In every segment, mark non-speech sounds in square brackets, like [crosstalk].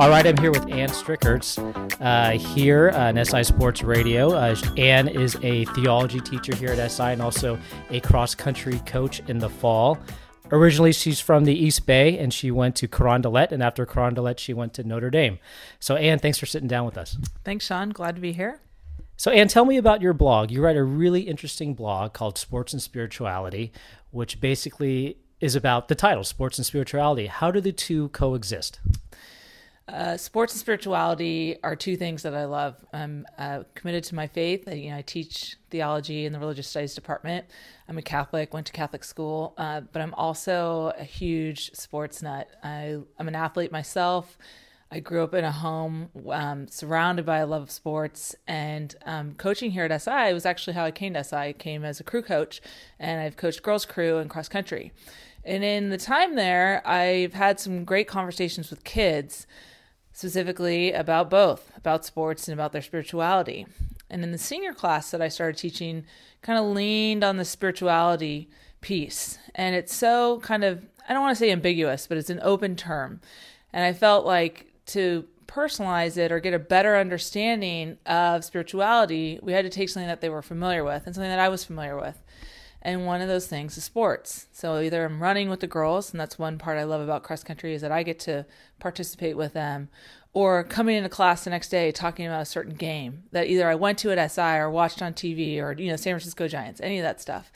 All right, I'm here with Ann Stricherz uh, here on SI Sports Radio. Uh, Ann is a theology teacher here at SI and also a cross country coach in the fall. Originally, she's from the East Bay and she went to Carondelet, and after Carondelet, she went to Notre Dame. So, Ann, thanks for sitting down with us. Thanks, Sean. Glad to be here. So, Ann, tell me about your blog. You write a really interesting blog called Sports and Spirituality, which basically is about the title, Sports and Spirituality. How do the two coexist? Uh, sports and spirituality are two things that I love. I'm uh, committed to my faith. I, you know, I teach theology in the religious studies department. I'm a Catholic, went to Catholic school, uh, but I'm also a huge sports nut. I, I'm an athlete myself. I grew up in a home um, surrounded by a love of sports, and um, coaching here at SI was actually how I came to SI. I came as a crew coach, and I've coached girls crew and cross country. And in the time there, I've had some great conversations with kids specifically about both, about sports and about their spirituality. And in the senior class that I started teaching, kind of leaned on the spirituality piece. And it's so kind of, I don't want to say ambiguous, but it's an open term. And I felt like to personalize it or get a better understanding of spirituality, we had to take something that they were familiar with and something that I was familiar with. And one of those things is sports. So either I'm running with the girls, and that's one part I love about cross country is that I get to participate with them, or coming into class the next day talking about a certain game that either I went to at SI or watched on TV or you know San Francisco Giants, any of that stuff.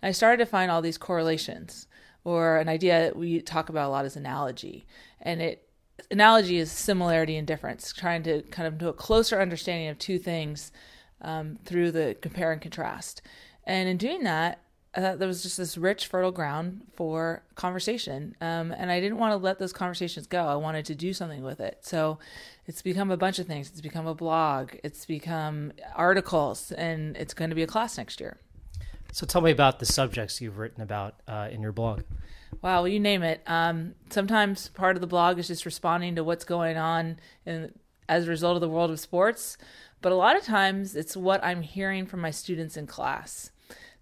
And I started to find all these correlations, or an idea that we talk about a lot is analogy, and it analogy is similarity and difference, trying to kind of do a closer understanding of two things um, through the compare and contrast. And in doing that, uh, there was just this rich, fertile ground for conversation. Um, and I didn't want to let those conversations go. I wanted to do something with it. So it's become a bunch of things. It's become a blog, it's become articles, and it's going to be a class next year. So tell me about the subjects you've written about uh, in your blog. Wow, well, you name it. Um, sometimes part of the blog is just responding to what's going on in, as a result of the world of sports. But a lot of times it's what I'm hearing from my students in class.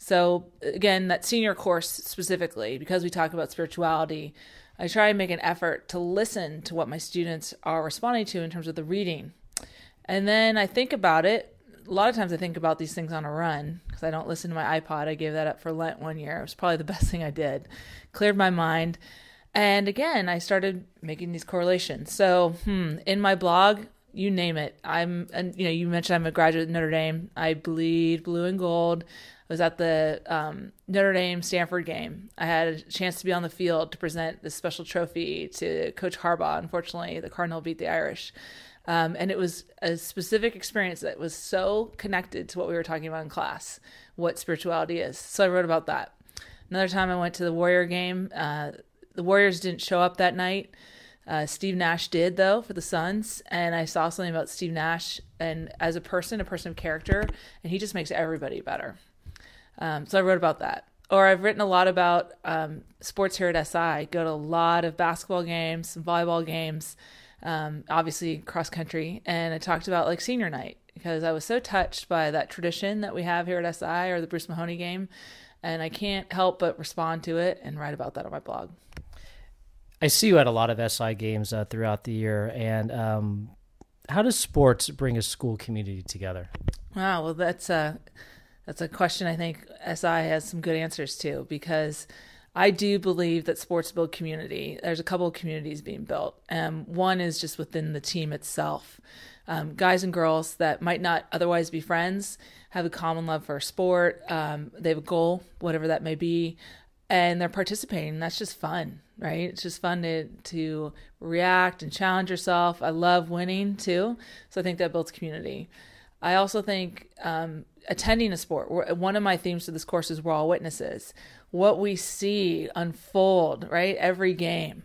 So, again, that senior course specifically, because we talk about spirituality, I try and make an effort to listen to what my students are responding to in terms of the reading. And then I think about it. A lot of times I think about these things on a run because I don't listen to my iPod. I gave that up for Lent one year. It was probably the [laughs] best thing I did. Cleared my mind. And again, I started making these correlations. So, hmm, in my blog, you name it. I'm, you know, you mentioned I'm a graduate of Notre Dame. I bleed blue and gold. I was at the um, Notre Dame Stanford game. I had a chance to be on the field to present this special trophy to Coach Harbaugh. Unfortunately, the Cardinal beat the Irish. Um, and it was a specific experience that was so connected to what we were talking about in class, what spirituality is. So I wrote about that. Another time I went to the Warrior game. Uh, the Warriors didn't show up that night. Uh, Steve Nash did though for the Suns, and I saw something about Steve Nash and as a person, a person of character, and he just makes everybody better. Um, so I wrote about that. Or I've written a lot about um, sports here at SI. Go to a lot of basketball games, volleyball games, um, obviously cross country. And I talked about like senior night because I was so touched by that tradition that we have here at SI or the Bruce Mahoney game. And I can't help but respond to it and write about that on my blog. I see you at a lot of SI games uh, throughout the year. And um, how does sports bring a school community together? Wow, well, that's uh, that's a question I think SI has some good answers to because I do believe that sports build community. There's a couple of communities being built. Um, one is just within the team itself. Um, guys and girls that might not otherwise be friends have a common love for sport. Um, they have a goal, whatever that may be, and they're participating. That's just fun, right? It's just fun to to react and challenge yourself. I love winning too, so I think that builds community. I also think um, attending a sport. One of my themes to this course is we're all witnesses. What we see unfold, right? Every game,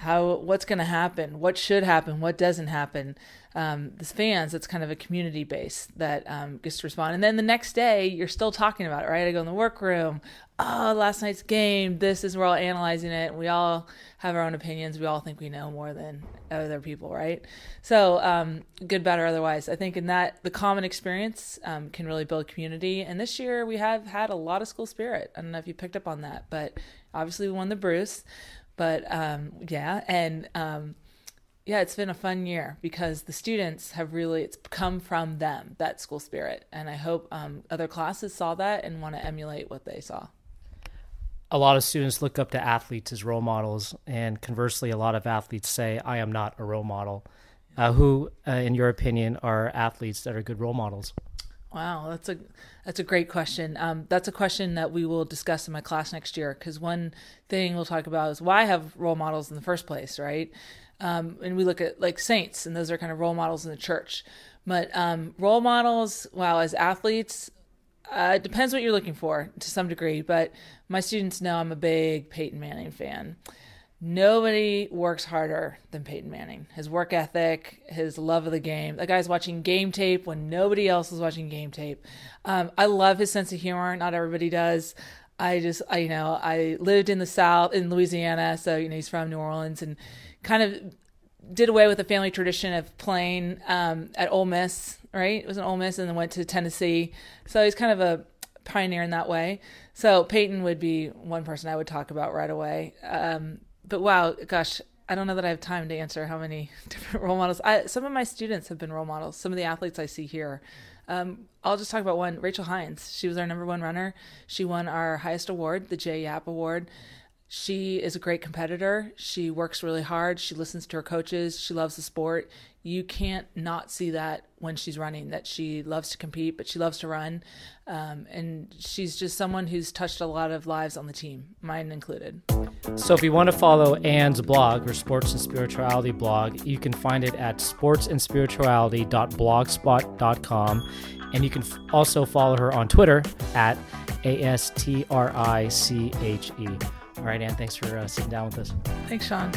how what's going to happen, what should happen, what doesn't happen. Um, the fans, it's kind of a community base that um, gets to respond. And then the next day, you're still talking about it, right? I go in the workroom. Oh, last night's game. This is we're all analyzing it. We all have our own opinions. We all think we know more than other people, right? So, um, good, bad, or otherwise. I think in that the common experience um, can really build community. And this year we have had a lot of school spirit. I don't know if you picked up on that, but obviously we won the Bruce. But um, yeah, and um, yeah, it's been a fun year because the students have really it's come from them that school spirit, and I hope um, other classes saw that and want to emulate what they saw. A lot of students look up to athletes as role models, and conversely, a lot of athletes say, "I am not a role model." Uh, who, uh, in your opinion, are athletes that are good role models? Wow, that's a that's a great question. Um, that's a question that we will discuss in my class next year because one thing we'll talk about is why have role models in the first place, right? Um, and we look at like saints, and those are kind of role models in the church. But um, role models, wow, as athletes, uh, it depends what you're looking for to some degree. But my students know I'm a big Peyton Manning fan. Nobody works harder than Peyton Manning. His work ethic, his love of the game. The guy's watching game tape when nobody else is watching game tape. Um, I love his sense of humor. Not everybody does. I just, I, you know, I lived in the South, in Louisiana, so, you know, he's from New Orleans and kind of did away with the family tradition of playing um, at Ole Miss, right? It was an Ole Miss and then went to Tennessee. So he's kind of a pioneer in that way. So Peyton would be one person I would talk about right away. Um, but wow, gosh, I don't know that I have time to answer how many [laughs] different role models. I, some of my students have been role models. Some of the athletes I see here. Um, I'll just talk about one. Rachel Hines. She was our number one runner. She won our highest award, the J Yap Award. She is a great competitor. She works really hard. She listens to her coaches. She loves the sport. You can't not see that when she's running, that she loves to compete, but she loves to run. Um, and she's just someone who's touched a lot of lives on the team, mine included. So if you want to follow Anne's blog or Sports and Spirituality blog, you can find it at sportsandspirituality.blogspot.com. And you can also follow her on Twitter at A S T R I C H E. All right, Anne, thanks for uh, sitting down with us. Thanks, Sean.